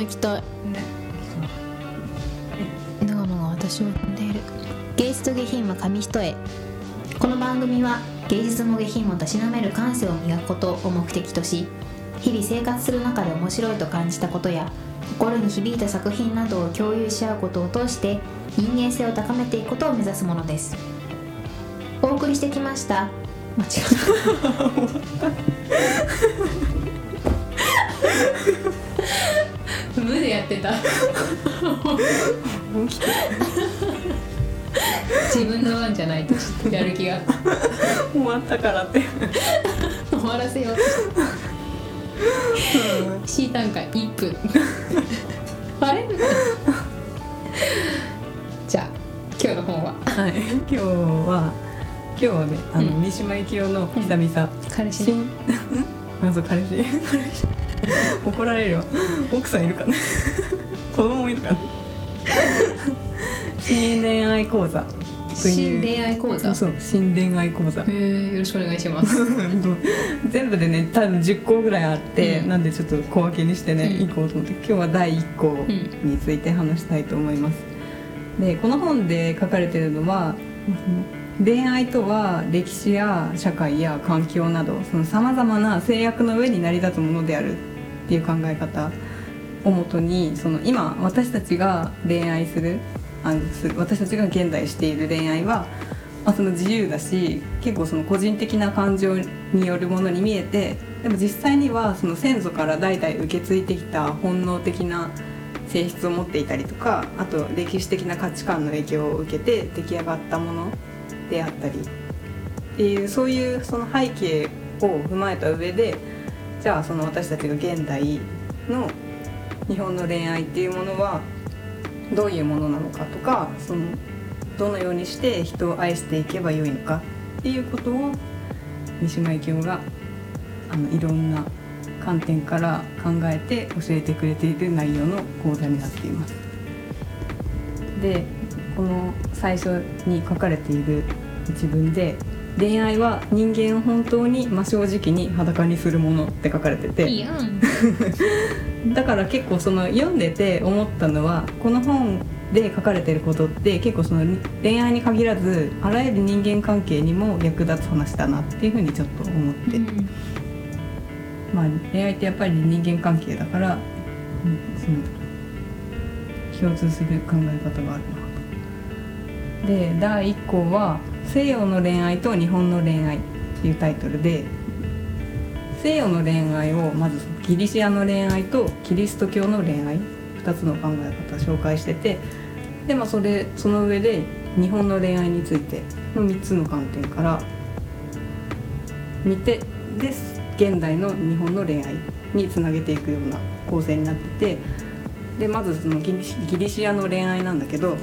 行きたい長野が私を呼んでいる芸術と下品は紙一重この番組は芸術も下品もたしなめる感性を磨くことを目的とし日々生活する中で面白いと感じたことや心に響いた作品などを共有し合うことを通して人間性を高めていくことを目指すものです。お送りしてきました。間違え無ってた。自分の番じゃないとやる気が。終わったからって。終わらせようとして C 単価1分。あれじゃあ今日の本は。はい。今日は今日はねあの、うん。三島由紀夫の久々、彼氏新あそう 彼氏。彼 氏怒られるよ奥さんいるかな子供いるかな。新恋愛講座。新恋愛講座？そう新恋愛講座。よろしくお願いします。全部でね多分10項ぐらいあって、うん。なんでちょっと小分けにしてね、うん。行こうと思って。今日は第1項について話したいと思います、でこの本で書かれてるのは恋愛とは歴史や社会や環境などさまざまな制約の上に成り立つものであるっていう考え方をもとにその今私たちが恋愛するあの私たちが現代している恋愛は、まあ、その自由だし結構その個人的な感情によるものに見えてでも実際にはその先祖から代々受け継いできた本能的な性質を持っていたりとかあと歴史的な価値観の影響を受けて出来上がったものであったりっていうそういうその背景を踏まえた上でじゃあその私たちが現代の日本の恋愛っていうものはどういうものなのかとかそのどのようにして人を愛していけばよいのかっていうことを三島由紀夫があのいろんな観点から考えて教えてくれている内容の講座になっています。でこの最初に書かれている一文で「恋愛は人間を本当に真正直に裸にするもの」って書かれてて。いい だから結構その読んでて思ったのはこの本で書かれてることって結構その恋愛に限らずあらゆる人間関係にも役立つ話だなっていうふうにちょっと思って、まあ恋愛ってやっぱり人間関係だから、うんその共通する考え方があるなと。で第1項は「西洋の恋愛と日本の恋愛」っていうタイトルで西洋の恋愛をまずギリシアの恋愛とキリスト教の恋愛2つの考え方紹介しててで、まあ、それその上で日本の恋愛についての3つの観点から見てで現代の日本の恋愛につなげていくような構成になっててでまずそのギリシアの恋愛なんだけど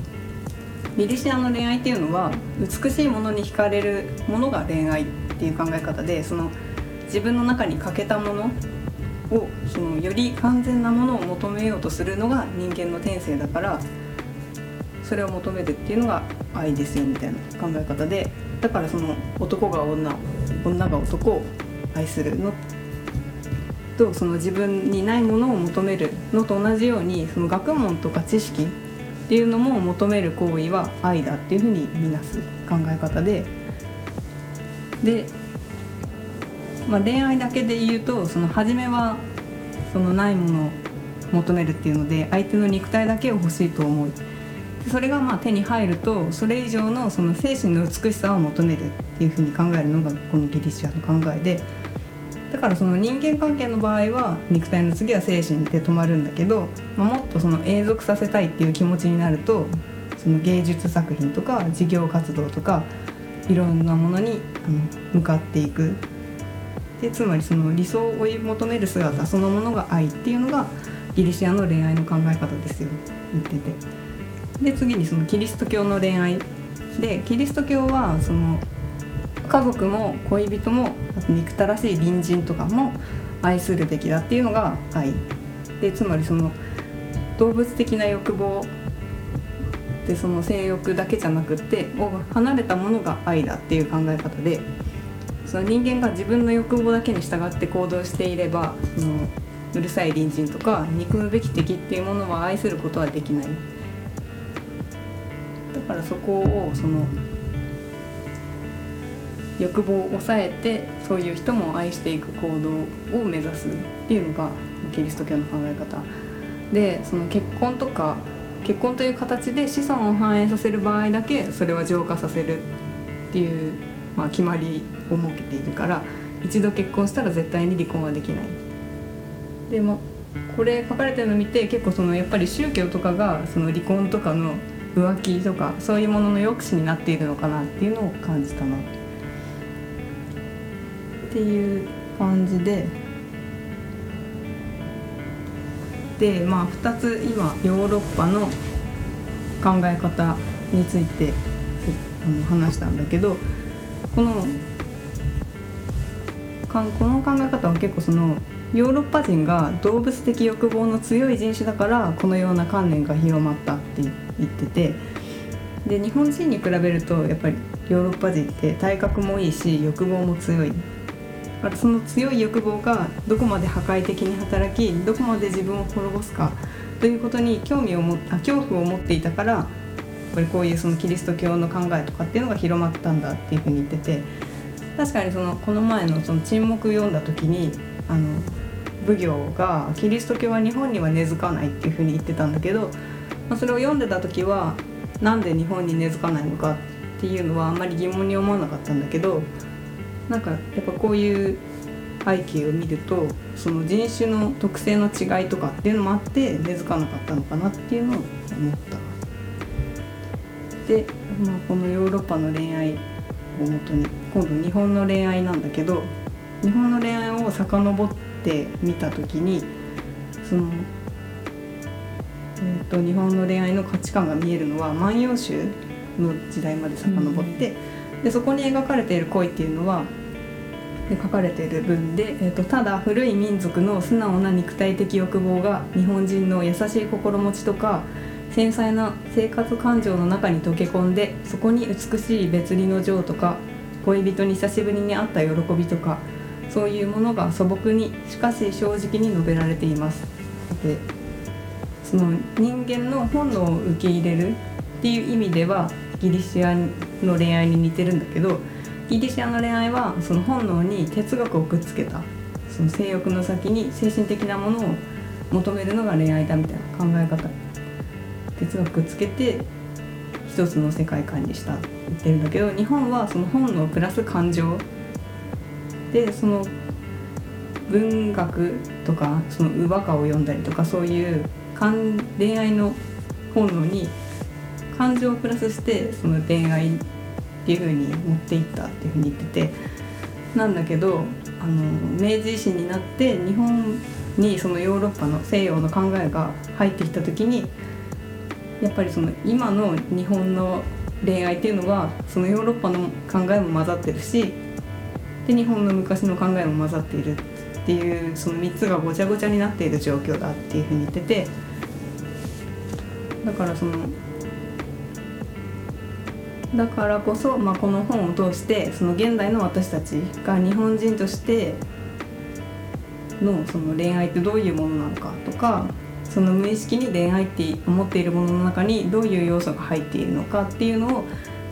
ギリシアの恋愛っていうのは美しいものに惹かれるものが恋愛っていう考え方でその自分の中に欠けたものをそのより完全なものを求めようとするのが人間の天性だからそれを求めるっていうのが愛ですよみたいな考え方でだからその男が女女が男を愛するの。とその自分にないものを求めるのと同じようにその学問とか知識っていうのも求める行為は愛だっていうふうに見なす考え方で。でまあ、恋愛だけで言うとその初めはそのないものを求めるっていうので相手の肉体だけを欲しいと思う。それがまあ手に入るとそれ以上のその精神の美しさを求めるっていうふうに考えるのがこのギリシアの考えで。だからその人間関係の場合は肉体の次は精神で止まるんだけど、まあ、もっとその永続させたいっていう気持ちになるとその芸術作品とか事業活動とかいろんなものに向かっていく。でつまりその理想を追い求める姿そのものが愛っていうのがギリシアの恋愛の考え方ですよ言ってて。で次にそのキリスト教の恋愛でキリスト教はその家族も恋人も憎たらしい隣人とかも愛するべきだっていうのが愛。でつまりその動物的な欲望でその性欲だけじゃなくってを離れたものが愛だっていう考え方でその人間が自分の欲望だけに従って行動していればそのうるさい隣人とか憎むべき敵っていうものは愛することはできない。だからそこをその欲望を抑えてそういう人も愛していく行動を目指すっていうのがキリスト教の考え方。でその結婚とか結婚という形で子孫を繁栄させる場合だけそれは浄化させるっていう、まあ、決まりを設けているから一度結婚したら絶対に離婚はできない。でまあこれ書かれてるのを見て結構そのやっぱり宗教とかがその離婚とかの浮気とかそういうものの抑止になっているのかなっていうのを感じたなっていう感じででまあ2つ今ヨーロッパの考え方について話したんだけどこのこの考え方は結構そのヨーロッパ人が動物的欲望の強い人種だからこのような観念が広まったって言っててで日本人に比べるとやっぱりヨーロッパ人って体格もいいし欲望も強い。だからその強い欲望がどこまで破壊的に働きどこまで自分を滅ぼすかということに興味をもあ恐怖を持っていたからやっぱりこういうそのキリスト教の考えとかっていうのが広まったんだっていうふうに言ってて確かにそのこの前のその沈黙読んだ時にあの奉行がキリスト教は日本には根付かないっていうふうに言ってたんだけど、まあ、それを読んでた時はなんで日本に根付かないのかっていうのはあんまり疑問に思わなかったんだけどなんかやっぱこういう背景を見るとその人種の特性の違いとかっていうのもあって根付かなかったのかなっていうのを思った。で、まあ、このヨーロッパの恋愛をもとに今度日本の恋愛なんだけど日本の恋愛を遡ってみた時にその、えー、と日本の恋愛の価値観が見えるのは「万葉集」の時代まで遡って、でそこに描かれている恋っていうのはで書かれている文で、えー、とただ古い民族の素直な肉体的欲望が日本人の優しい心持ちとか繊細な生活感情の中に溶け込んでそこに美しい別離の情とか恋人に久しぶりに会った喜びとかそういうものが素朴にしかし正直に述べられています。でその人間の本能を受け入れるっていう意味ではギリシアの恋愛に似てるんだけどギリシアの恋愛はその本能に哲学をくっつけたその性欲の先に精神的なものを求めるのが恋愛だみたいな考え方。哲学くっつけて一つの世界観にしたって言ってるんだけど日本はその本能プラス感情でその文学とかその乳母歌を読んだりとかそういう恋愛の本能に感情をプラスしてその恋愛っていう風に持っていったっていう風に言っててなんだけどあの明治維新になって日本にそのヨーロッパの西洋の考えが入ってきた時にやっぱりその今の日本の恋愛っていうのはそのヨーロッパの考えも混ざってるしで日本の昔の考えも混ざっているっていうその3つがごちゃごちゃになっている状況だっていうふうに言っててだからそのだからこそ、まあ、この本を通してその現代の私たちが日本人としてのその恋愛ってどういうものなのかとかその無意識に恋愛って思っているものの中にどういう要素が入っているのかっていうのを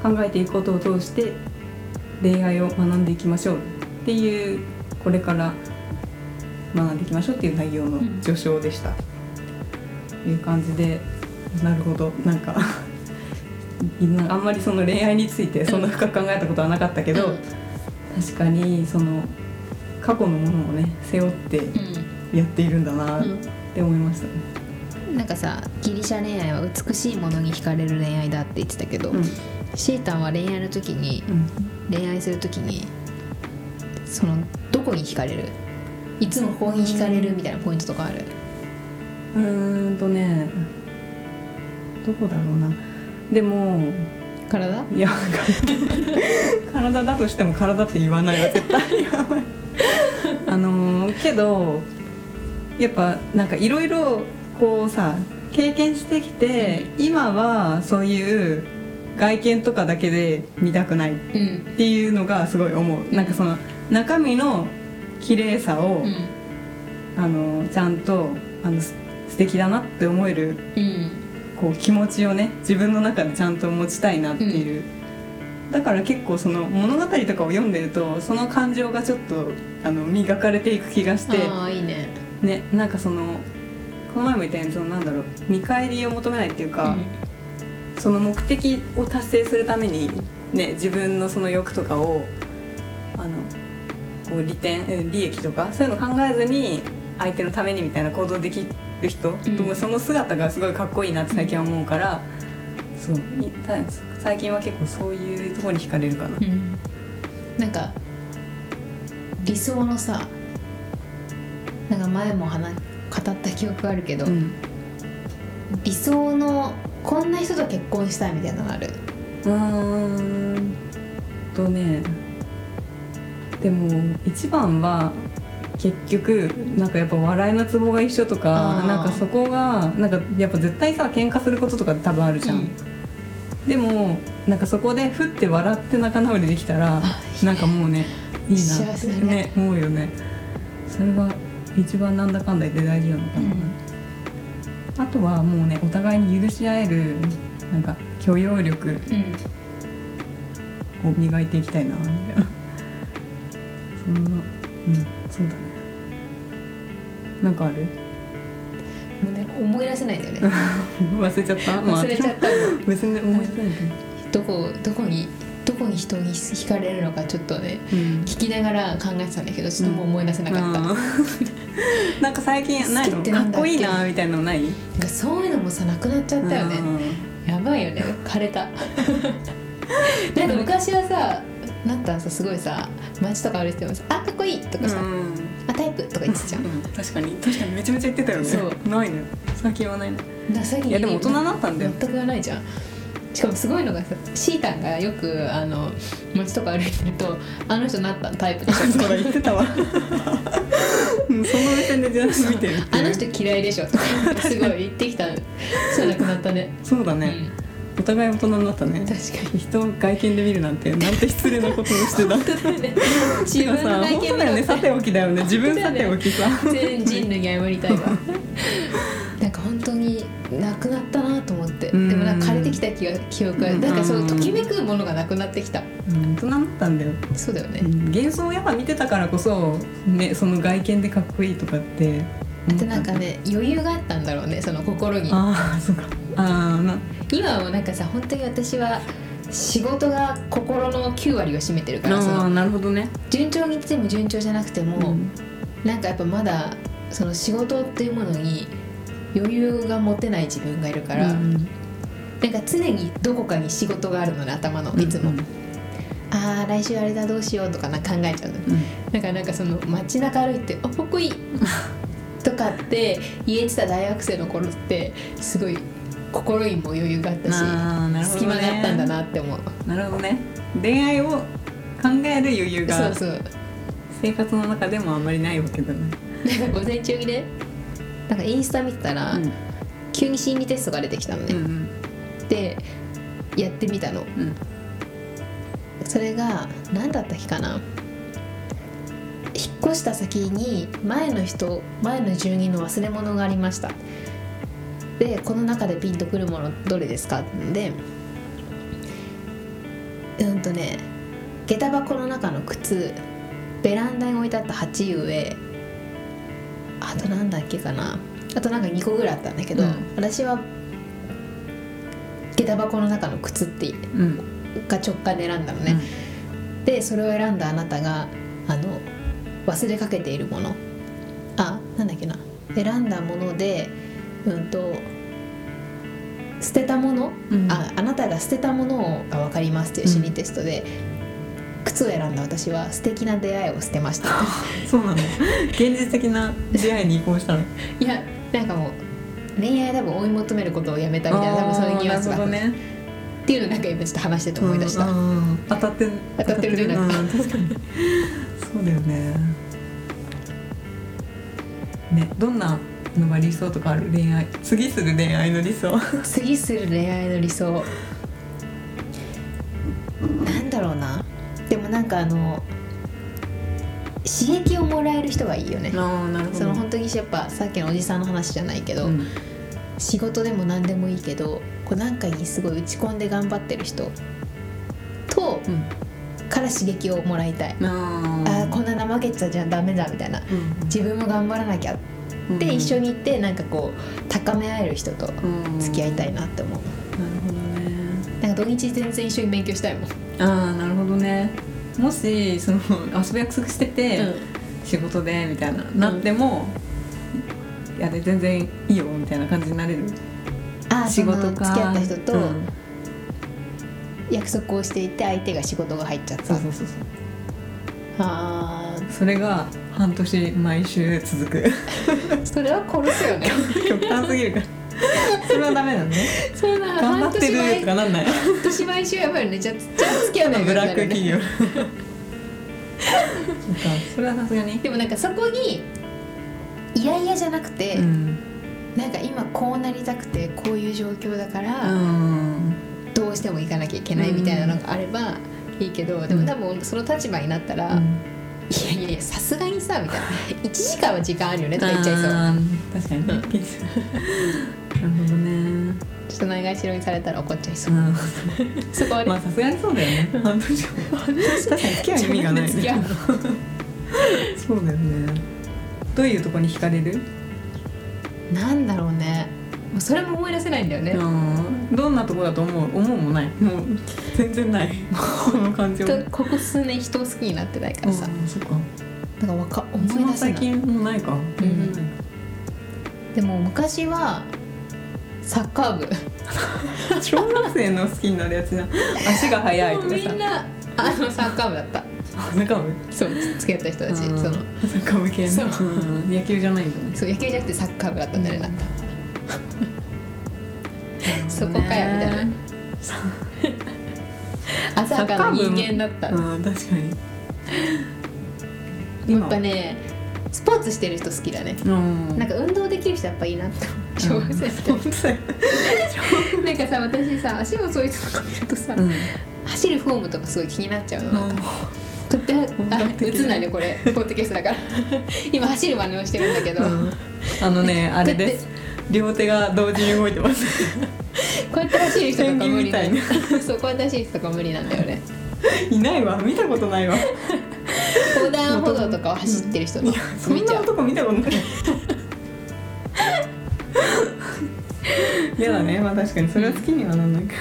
考えていくことを通して恋愛を学んでいきましょうっていうこれから学んでいきましょうっていう内容の序章でした。という感じでなるほどなんかあんまりその恋愛についてそんな深く考えたことはなかったけど、うん。確かにその過去のものをね背負ってやっているんだなって思いました。なんかさギリシャ恋愛は美しいものに惹かれる恋愛だって言ってたけど、うん。シータンは恋愛の時にうん。恋愛する時にそのどこに惹かれる？いつもここに惹かれるみたいなポイントとかある？うーんとねどこだろうな。でも体？いや 体だとしても体って言わないわ絶対。言わないあのーけどやっぱなんかいろいろこうさ経験してきて今はそういう外見とかだけで見たくないっうん。ていうのがすごい思う。なんかその中身の綺麗さをうん。あのちゃんとあのす素敵だなって思えるうん。こう気持ちをね自分の中でちゃんと持ちたいなっていう、だから結構その物語とかを読んでるとその感情がちょっとあの磨かれていく気がして。いいねねなんかそのこの前も言ったようにそのなんだろう見返りを求めないっていうか、その目的を達成するためにね自分のその欲とかをあのこう利点うん利益とかそういうの考えずに相手のためにみたいな行動できる人、ん。とその姿がすごいかっこいいなって最近は思うから、そういた最近は結構そういうところに惹かれるかな。うん。なんか理想のさなんか前も話語った記憶があるけど、うん。理想のこんな人と結婚したいみたいなのある？うーんとねでも一番は結局なんかやっぱ笑いのツボが一緒とかなんかそこがなんかやっぱ絶対さ喧嘩することとかって多分あるじゃん、うん。でもなんかそこでふって笑って仲直りできたらあなんかもうねいいな。幸せだね。ね思うよね。それが一番なんだかんだ言って大事なのかな、あとはもうねお互いに許し合えるなんか許容力うん。を磨いていきたいなみたいな。そんなうんそうだね。なんかある？もうね思い出せないんだよね。忘れちゃった？忘れちゃった。別に思い出せない。けどこどこにどこに人に惹かれるのかちょっとねどうん。聞きながら考えてたんだけどちょっともう思い出せなかった、うん なんか最近ないの？かっこいいなみたいなのない？かそういうのもさなくなっちゃったよね、やばいよね。枯れた。なんか昔はさなったらさすごいさ街とか歩いててもさ「あかっこいい!」とかさ「うんあタイプ!」とか言ってたじゃん。うん確かに。確かにめちゃめちゃ言ってたよね。そう。ないね。最近はないね。なさいやでも大人になったんだよ。全くはないじゃん。しかもすごいのがさシータンがよくあの街とか歩いてると「あの人なったタイプでしょ」とかだ言ってたわうんその目線でじゃあ見てるあの人嫌いでしょ」とかすごい言ってきた。そうなくなったね。そうだね、うん。お互い大人になったね。確かに。人を外見で見るなんてなんて失礼なことをしてた。自分のさ外見だよね。さておきだよね。自分さておきさ。全人類に謝りたいわか本当になくなったなと思って。でうん。もなんか枯れてきた気が記憶がうん。なんかそうときめくものがなくなってきた。うん。大人になったん。だよそうだよねうん。幻想をやっぱ見てたからこそ、ね、その外見でかっこいいとかってあとなん。かね余裕があったん。だろうねその心にああそうかああな今はなん。かさ本当に私は仕事が心の9割を占めてるからそあーのなるほどね順調にいっても順調じゃなくても、うん。なん。かやっぱまだその仕事っていうものに余裕が持てない自分がいるから、うんなんか常にどこかに仕事があるのね頭のいつも、うんああ来週あれだどうしようとかな考えちゃうの。うん。だからなんかその街中歩いて「あかっこいい! 」とかって言えてた大学生の頃ってすごい心にも余裕があったし、ね。隙間があったんだなって思う。なるほどね。恋愛を考える余裕そがうそう。生活の中でもあんまりないわけだね。なんか午前中にねなんかインスタ見てたら、うん。急に心理テストが出てきたのね、うんでやってみたの。うん。それが何だったっけかな。引っ越した先に前の人前の住人の忘れ物がありました。でこの中でピンとくるものどれですかでうんとね下駄箱の中の靴ベランダに置いてあった鉢植えあとなんだっけかな。あとなんか2個ぐらいあったんだけど、うん。私は下駄箱の中の靴ってうん。が直感で選んだのね、でそれを選んだあなたがあの忘れかけているもの。あなんだっけな。選んだものでうんと捨てたもの、うん。ああなたが捨てたものが分かりますっていう心理テストで、靴を選んだ私は素敵な出会いを捨てました。そうなの現実的な出会いに移行したの？いやなんかもう恋愛多分追い求めることをやめたみたいな多分そういうニュアンスが。ね。っていうのなんか今ちょっと話してて思い出した、うんうん当たってる当たってるね当なんかうん。確かに。そうだよね。ねどんなのが理想とかある？恋愛。次する恋愛の理想。次する恋愛の理想なんかあの刺激をもらえる人がいいよね。その本当にやっぱさっきのおじさんの話じゃないけど、うん。仕事でも何でもいいけどこう何かにすごい打ち込んで頑張ってる人とうん。から刺激をもらいたい、ああーこんな怠けてたじゃダメだみたいな。うん自分も頑張らなきゃって一緒に行ってなんかこう高め合える人と付き合いたいなって思う、なるほどね。なんか土日全然一緒に勉強したいもん、ああなるほどねもしその遊ぶ約束してて、うん。仕事でみたいななっても、いやで全然いいよみたいな感じになれるあー仕事か。付き合った人とうん。約束をしていて相手が仕事が入っちゃった、そうそうそうそう。あ。それが半年毎週続く。ー それは殺すよね。極端すぎるからそれはダメなんね。そんな頑張ってるとかなんない。半年毎週やばいよねじゃあじゃあ付き合うのブラック企業それはさすがに。でもなんかそこにいやいやじゃなくて、うん。なんか今こうなりたくてこういう状況だから、うん。どうしても行かなきゃいけないみたいなのがあればいいけど、でも多分その立場になったら、いやいやいやさすがにさみたいな。1時間は時間あるよねとか言っちゃいそう。確かにね。な るほどね。ちょっとないがしろにされたら怒っちゃいそう、うん。そこはね、まあさすがにそうだよね。半年は確かに。付き合う意味がない。付き合うのそうだよね。どういうとこに惹かれる？なんだろうね。もうそれも思い出せないんだよね、うん。どんなとこだと思う？思うもない。もう全然ない。この感情とここ数年人を好きになってないからさ、うんそっか。だからわか思い出せない。最近もうないか。全然ないか。でも昔はサッカー部。小学生の好きになるやつな。足が速いとかさ。みんなあのサッカー部だった。なんかそう付き合った人たちその。サッカー部系のう。ん。野球じゃないんだね。そう野球じゃなくてサッカー部だったんだよね。なん。か そこかよみたいな。浅はかな人間だった、うん確かに。やっぱねスポーツしてる人好きだね。うん。なんか運動できる人やっぱいいなって思う小学生って本当だよなんかさ私さ足遅い人とか見るとさ、うん。走るフォームとかすごい気になっちゃうの。なん。かこうやってあ本格的映んないねこれ。ポッドキャストだから。今走る真似をしてるんだけど、うん。あのねあれです。両手が同時に動いてます。こうやって走る人とか無理だよ。そうこうやって走る人とか無理なんだよねいないわ。見たことないわ。横断歩道とかを走ってる人とか。そん見ちゃうな男見たことない 嫌だね。まあ確かに。それは好きにはなんないか。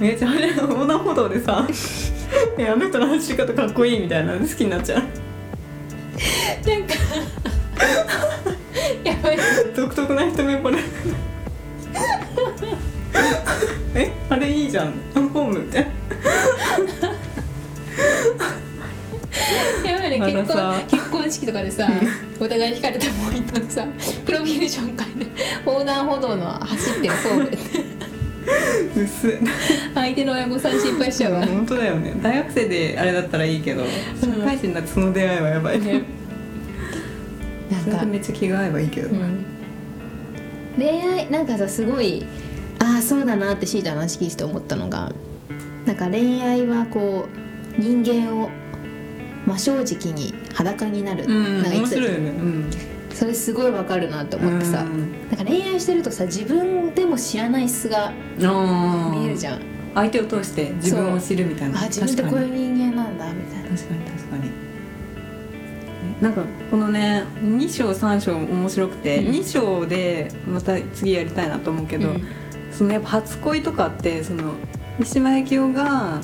らえじゃああれ横断歩道でさ。えあの人の走り方かっこいいみたいな。ので好きになっちゃう。なんか。やばい。独特な一目惚れ。え？あれいいじゃん。あのフォーム。みたいなやばいね。結さ。婚結婚式とかでさお互いに惹かれたポイントのさプロフィール紹介で横断歩道の走ってるフォームうっす相手の親御さん心配しちゃうわ。本当だよね。大学生であれだったらいいけど社会人だってその出会いはやばい。ね。なんか。でめっちゃ気が合えばいいけど、うん。恋愛なんかさすごいああそうだなってシータの話聞いてて思ったのがなんか恋愛はこう人間を真正直に裸になる、うん面なんかいよね。うん。それすごいわかるなって思ってさ、うんなんか恋愛してるとさ自分でも知らない素があ見えるじゃん。相手を通して自分を知るみたいな。あ自分ってこういう人間なんだみたいな。確かに確かに。なんかこのね2章3章面白くて、うん。2章でまた次やりたいなと思うけど、うん。そのやっぱ初恋とかってその三島由紀夫が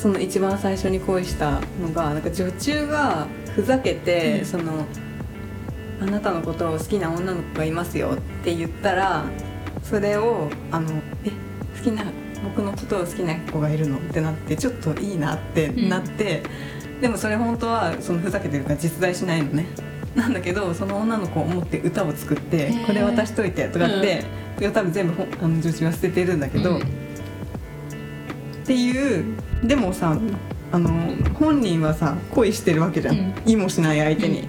その一番最初に恋したのがなんか女中がふざけて、うん。そのあなたのことを好きな女の子がいますよって言ったらそれをあのえ好きな僕のことを好きな子がいるのってなってちょっといいなってなって、でもそれ本当はそのふざけてるから実在しないのね。なんだけどその女の子を思って歌を作ってこれ渡しといてとかって、で多分全部あの女子は捨ててるんだけど、うん。っていうでもさあの本人はさ恋してるわけじゃん、うん。意もしない相手に、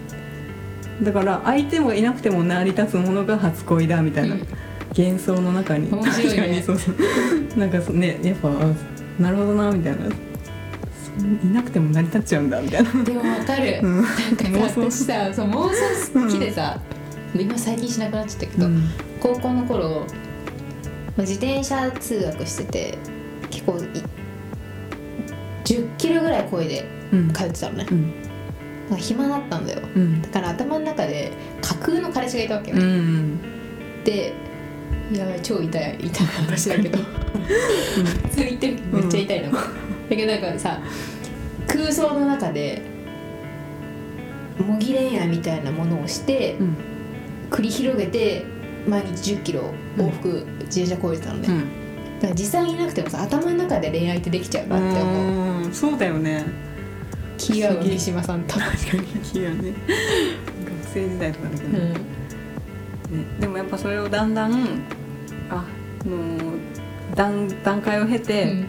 だから相手もいなくても成り立つものが初恋だみたいな、うん。幻想の中に。ね。確かにそう。そうなんかそねやっぱあなるほどなみたいな。いなくても成り立っちゃうんだみたいな。でもわかる、うん。なんか私さ そう妄想好きでさ、今最近しなくなっちゃったけど、うん。高校の頃、まあ、自転車通学してて結構い10キロぐらい声でうん。通ってたのね、うん。なんか暇だったんだよ。うん。だから頭の中で架空の彼氏がいたわけよ、うんでいや超痛い痛い話だけど。普通に言ってるけどめっちゃ痛いの、だけどなんかさ空想の中で模擬恋愛みたいなものをしてうん。繰り広げて毎日1 0キロ往復自転車こいでたのね、うんだから実際にいなくてもさ頭の中で恋愛ってできちゃうなって思う。うんそうだよね。気合う三島さんと、確かにいいよね。学生時代とかだけど、ね、でもやっぱそれをだんだんあの段段階を経て、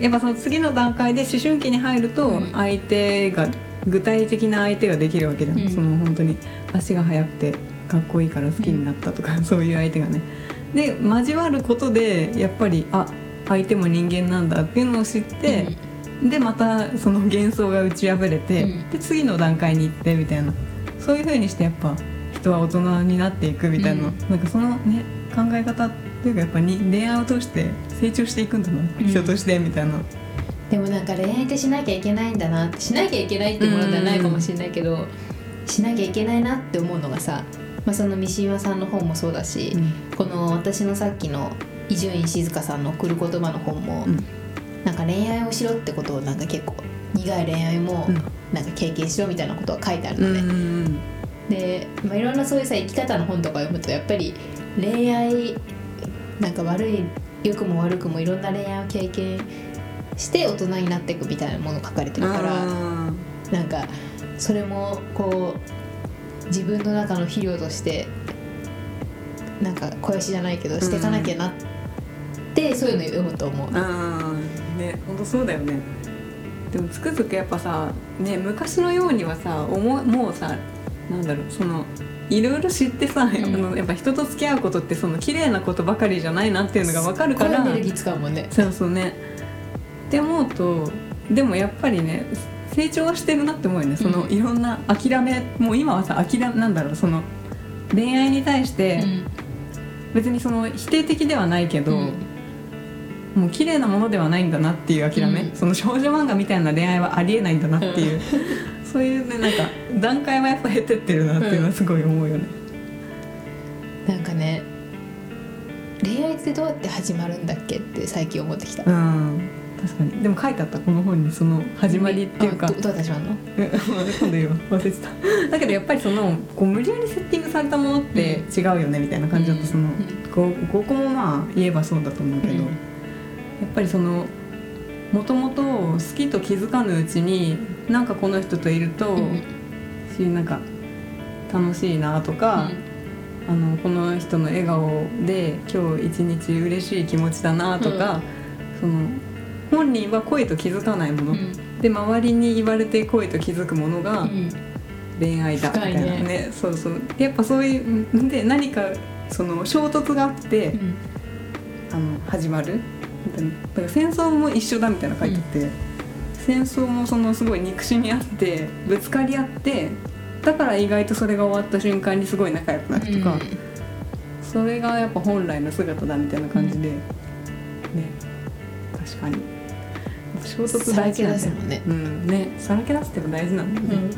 やっぱその次の段階で思春期に入るとうん。相手が具体的な相手ができるわけじゃん、うん。その本当に足が速くてかっこいいから好きになったとか、そういう相手がねで交わることでやっぱりあ相手も人間なんだっていうのを知って、でまたその幻想が打ち破れて、うん。で次の段階に行ってみたいな。そういう風にしてやっぱ人は大人になっていくみたいな、うん。なんかそのね考え方っていうかやっぱに恋愛を通して成長していくんだな、うん。人としてみたいな。でもなんか恋愛ってしなきゃいけないんだなってしなきゃいけないってものではないかもしれないけど、しなきゃいけないなって思うのがさ、まあ、その三島さんの本もそうだし、この私のさっきの伊集院静香さんの「送る言葉」の本も、うん。なんか恋愛をしろってことをなんか結構苦い恋愛もうん。なんか経験しろみたいなことが書いてあるうんのね、うんで、まあ、いろんなそういうさ生き方の本とか読むとやっぱり恋愛なんか悪い良くも悪くもいろんな恋愛を経験して大人になっていくみたいなもの書かれてるからあなんかそれもこう自分の中の肥料としてなんか肥やしじゃないけどしていかなきゃなって、そういうの読むと思う。ーあーね本当そうだよねでもつくづくやっぱさね昔のようにはさ思いもうさなんだろうそのいろいろ知ってさ、んあのやっぱ人と付き合うことってその綺麗なことばかりじゃないなっていうのが分かるから。そうそうねって思うとでもやっぱりね成長はしてるなって思うよね。その、うんいろんな諦めもう今はさ諦めなんだろうその恋愛に対して別にその否定的ではないけど、うん。もう綺麗なものではないんだなっていう諦め、うん。その少女漫画みたいな恋愛はありえないんだなっていう、そういうねなんか段階はやっぱ経てってるなっていうのはすごい思うよね。なんかね恋愛ってどうやって始まるんだっけって最近思ってきた。うん確かに。でも書いてあったこの本にその始まりっていうか。あどどう始まるの？え 今度言うわ。忘れてた。だけどやっぱりそのこう無理やりセッティングされたものって違うよねみたいな感じだとその、うん。こうここもまあ言えばそうだと思うけど、うん。やっぱりそのもともと好きと気づかぬうちになんかこの人といると、うん。しなんか楽しいなとか、あのこの人の笑顔で今日一日嬉しい気持ちだなとか、その本人は声と気づかないもの、うん。で周りに言われて声と気づくものがうん。恋愛だみたいな。ね。ねそうそう。やっぱそういうで何かその衝突があって、うん。あの始まる。みたいなだから戦争も一緒だみたいな書いてあって、戦争もそのすごい憎しみ合ってぶつかり合ってだから意外とそれが終わった瞬間にすごい仲良くなるとか、それがやっぱ本来の姿だみたいな感じで、ね。確かに衝突大事なんだよね。うん。ねさらけ出すっても大事なんだよね、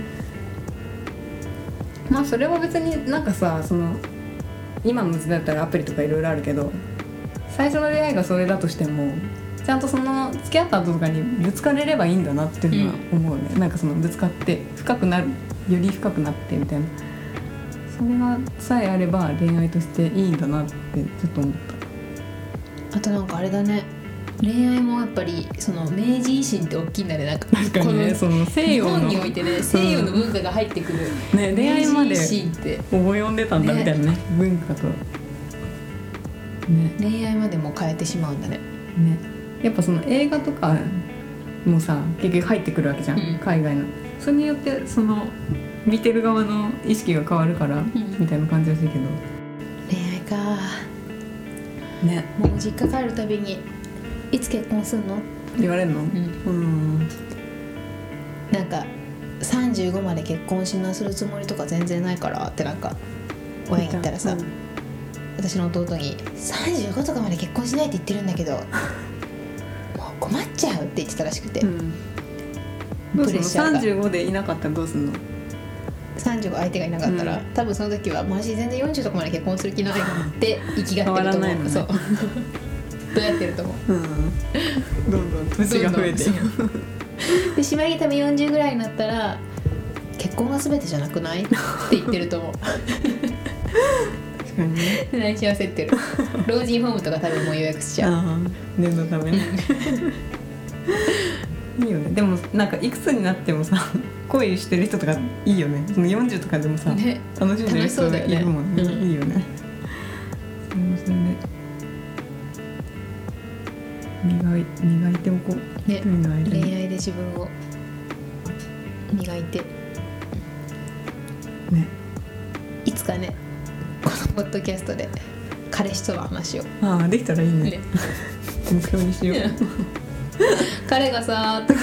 まあそれは別になんかさその今の時代だったらアプリとかいろいろあるけど最初の出会いがそれだとしてもちゃんとその付き合った後とかにぶつかれればいいんだなっていうのは思うね、なんかそのぶつかって深くなるより深くなってみたいな。それがさえあれば恋愛としていいんだなってちょっと思った。あとなんかあれだね恋愛もやっぱりその明治維新って大きいんだねなんか。確かにねこその西洋の本においてね西洋の文化が入ってくる、ね恋愛まで明治維新って。及んでたんだみたいなね文化と。ね。恋愛までも変えてしまうんだね。ね。やっぱその映画とかもさ結局入ってくるわけじゃん、うん。海外の。それによってその見てる側の意識が変わるから、みたいな感じがするけど。恋愛か。ね。もう実家帰るたびにいつ結婚すんの？言われるの？うん。うん。なんか35まで結婚しなするつもりとか全然ないからってなんか親に言ったらさ、うん。私の弟に「35とかまで結婚しないって言ってるんだけど もう困っちゃう」って言ってたらしくて、うん。どうするの？プレッシャーが。35でいなかったらどうすんの？35相手がいなかったら、うん。多分その時はマジ全然40とかまで結婚する気ないって生きがってると思うそうどうやってると思う。うん。どんどん年が増えてどんどん。でしまいに多分40ぐらいになったら結婚が全てじゃなくない？って言ってると思う。確かに。ね内心焦ってる。老人ホームとか多分もう予約しちゃう。念のためね。いいよね。でもなんかいくつになってもさ恋してる人とかいいよね。その40とかでもさ、ね。楽しんでる人がいるもんね楽しそうだよね。いいよね。それもそれで磨い磨いておこう。ね。恋愛で自分を磨いて。ね。いつかねこのポッドキャストで彼氏との話をああできたらいいね。ね。目標にしよう。彼がさーっ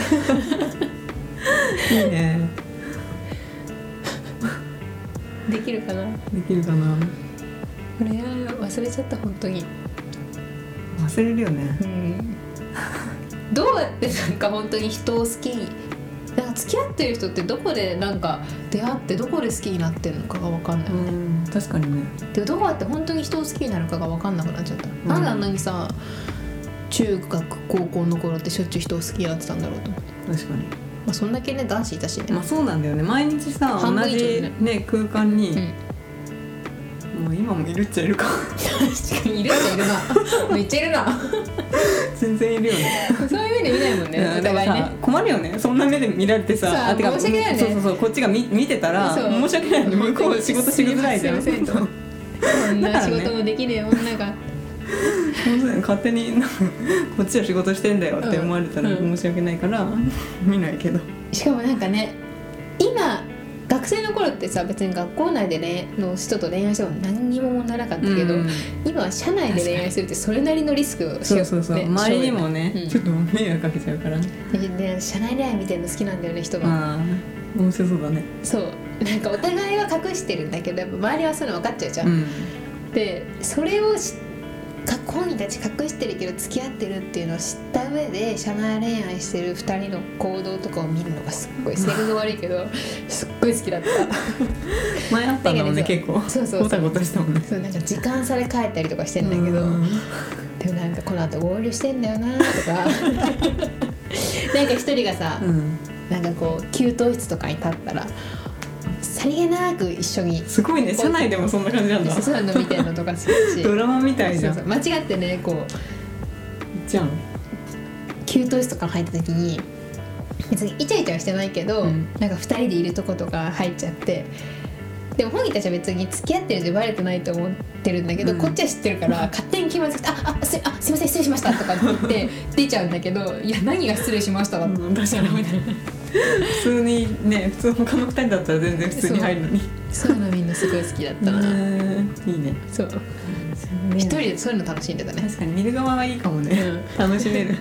ていいね。できるかな？できるかな。恋愛忘れちゃった本当に忘れるよね。うん。どうやってなんか本当に人を好きになんか付き合ってる人ってどこでなんか出会ってどこで好きになってるのかが分かんない、うん。確かにね。でどうやって本当に人を好きになるかが分かんなくなっちゃった、なん。であんなにさ中学高校の頃ってしょっちゅう人を好きになってたんだろうと思って、確かに。まあ、そんだけね男子いたしね、まあそうなんだよね。毎日さ半同じね空間に、うんもう今もいるっちゃいるか確かにいる人いるなめっちゃいるな。全然いるよね。そういう目で見ないもんねお互いね。さ困るよね。そんな目で見られてささあてか申し訳ないよね。そうそうそうこっちが見見てたら申し訳ないよね。向こう仕事しづらいじゃん。こんな仕事もできねえ女が。勝手になんかこっちは仕事してんだよって思われたらうん申し訳ないから、見ないけど。しかもなんかね今学生の頃ってさ別に学校内で、ね、の人と恋愛しても何にも問題なかったけど、うん。今は社内で恋愛するってそれなりのリスクをしよそうそうそう、ね。周りにもね、うん。ちょっと迷惑かけちゃうから。ねでで社内恋愛見てるの好きなんだよね人が、面白そうだね。そう。なんかお互いは隠してるんだけどやっぱ周りはそういうの分かっちゃうじゃん、うん。でそれをしか本人たち隠してるけど付き合ってるっていうのを知った上で社内恋愛してる2人の行動とかを見るのがすっごい 性格が悪いけどすっごい好きだった。前あったんだもんね結構。そうそうそう。ごたごたしたもんね。そうなんか時間差で帰ったりとかしてんだけど、うん。でもなんかこの後合流してんだよなとか。なんか一人がさ、うん。なんかこう給湯室とかに立ったらさりげなく一緒に。すごいね。社内でもそんな感じなんだ。そういうの見てるのとか好きだし。ドラマみたいじゃそうんそう。間違ってねこうじゃん。給湯室とか入った時に別にイチャイチャはしてないけど、うん。なんか2人でいるとことか入っちゃってでも本人たちは別に付き合ってるってバレてないと思ってるんだけど、うん。こっちは知ってるから 勝手に気まずくて「ああすあすいません失礼しました」とかって言って出ちゃうんだけど「いや何が失礼しました」だって。うん確かにみたいな普通にね普通他の二人だったら全然普通に入るのに。そういうのみんなすごい好きだったな、うんいいね。そう。一人でそういうの楽しんでたね。確かに見る側はいいかもね、楽しめる、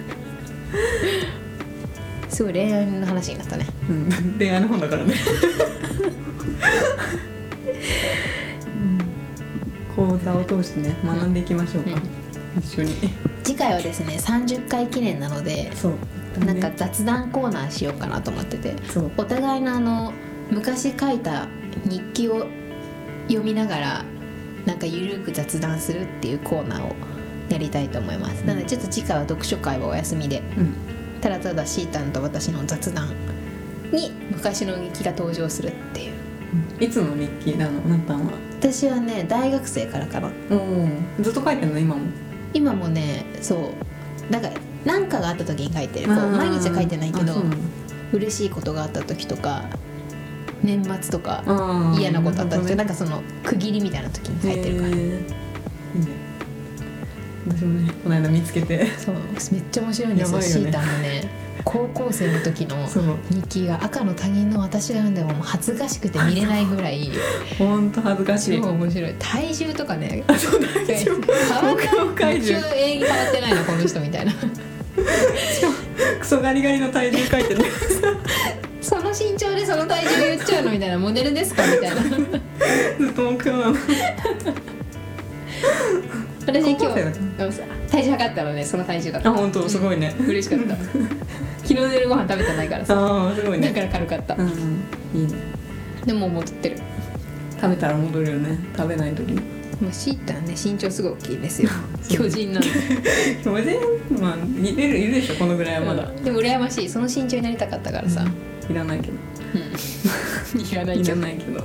すごい恋愛の話になったね。うん、恋愛の本だからね。講座を通してね学んでいきましょうか、一緒に。次回はですね30回記念なのでそうなんか雑談コーナーしようかなと思ってて。お互いのあの昔書いた日記を読みながらなんかゆるく雑談するっていうコーナーをやりたいと思います。なのでちょっと次回は読書会はお休みで。うん。ただただシータンと私の雑談に昔の日記が登場するっていう。いつの日記なの？なったんは。私はね大学生からかな。ずっと書いてんの？今も。今もねそうなんか何かがあった時に書いてる。こう毎日は書いてないけど嬉しいことがあった時とか年末とか嫌なことあった時とかなんかその区切りみたいな時に書いてるから。私もねこの間見つけて。そう。めっちゃ面白いんですよ。よね。シータンのね高校生の時の日記が赤の他人の私が読んでも恥ずかしくて見れないぐらいほんと恥ずかしい。超面白い。体重とかね。あそう体重一応永遠に変わってないのこの人みたいな。クソガリガリの体重書いてねその身長でその体重言っちゃうのみたいなモデルですかみたいな。ずっと目標なの私今日体重測ったらねその体重だった。あ本当？すごいね。嬉しかった。昨日の夜ご飯食べてないからさ。ああすごいね。だから軽かった。うん。うんいいね。でも戻ってる。食べたら戻るよね。食べない時。にもうシータはね身長すごい大きいですよ。巨人なんで。巨人まあ似てるいるでしょこのぐらいはまだ、うんでも羨ましい。その身長になりたかったからさ、いらないけど。うん、いらないいけど。らないけど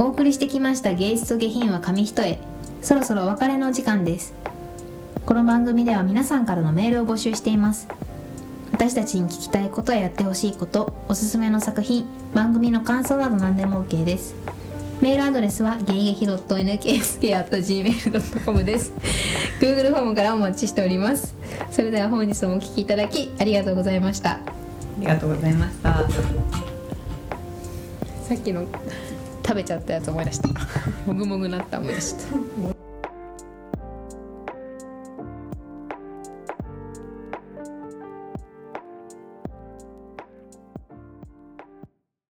お送りしてきました芸術と下品は紙一重。そろそろお別れの時間です。この番組では皆さんからのメールを募集しています。私たちに聞きたいことややってほしいことおすすめの作品番組の感想など何でも OK です。メールアドレスはゲイゲヒ .nksk.gmail.com です。Google フォームからお待ちしております。それでは本日もお聞きいただきありがとうございました。ありがとうございました。さっきの食べちゃったやつ思い出した。もぐもぐなった思い出した。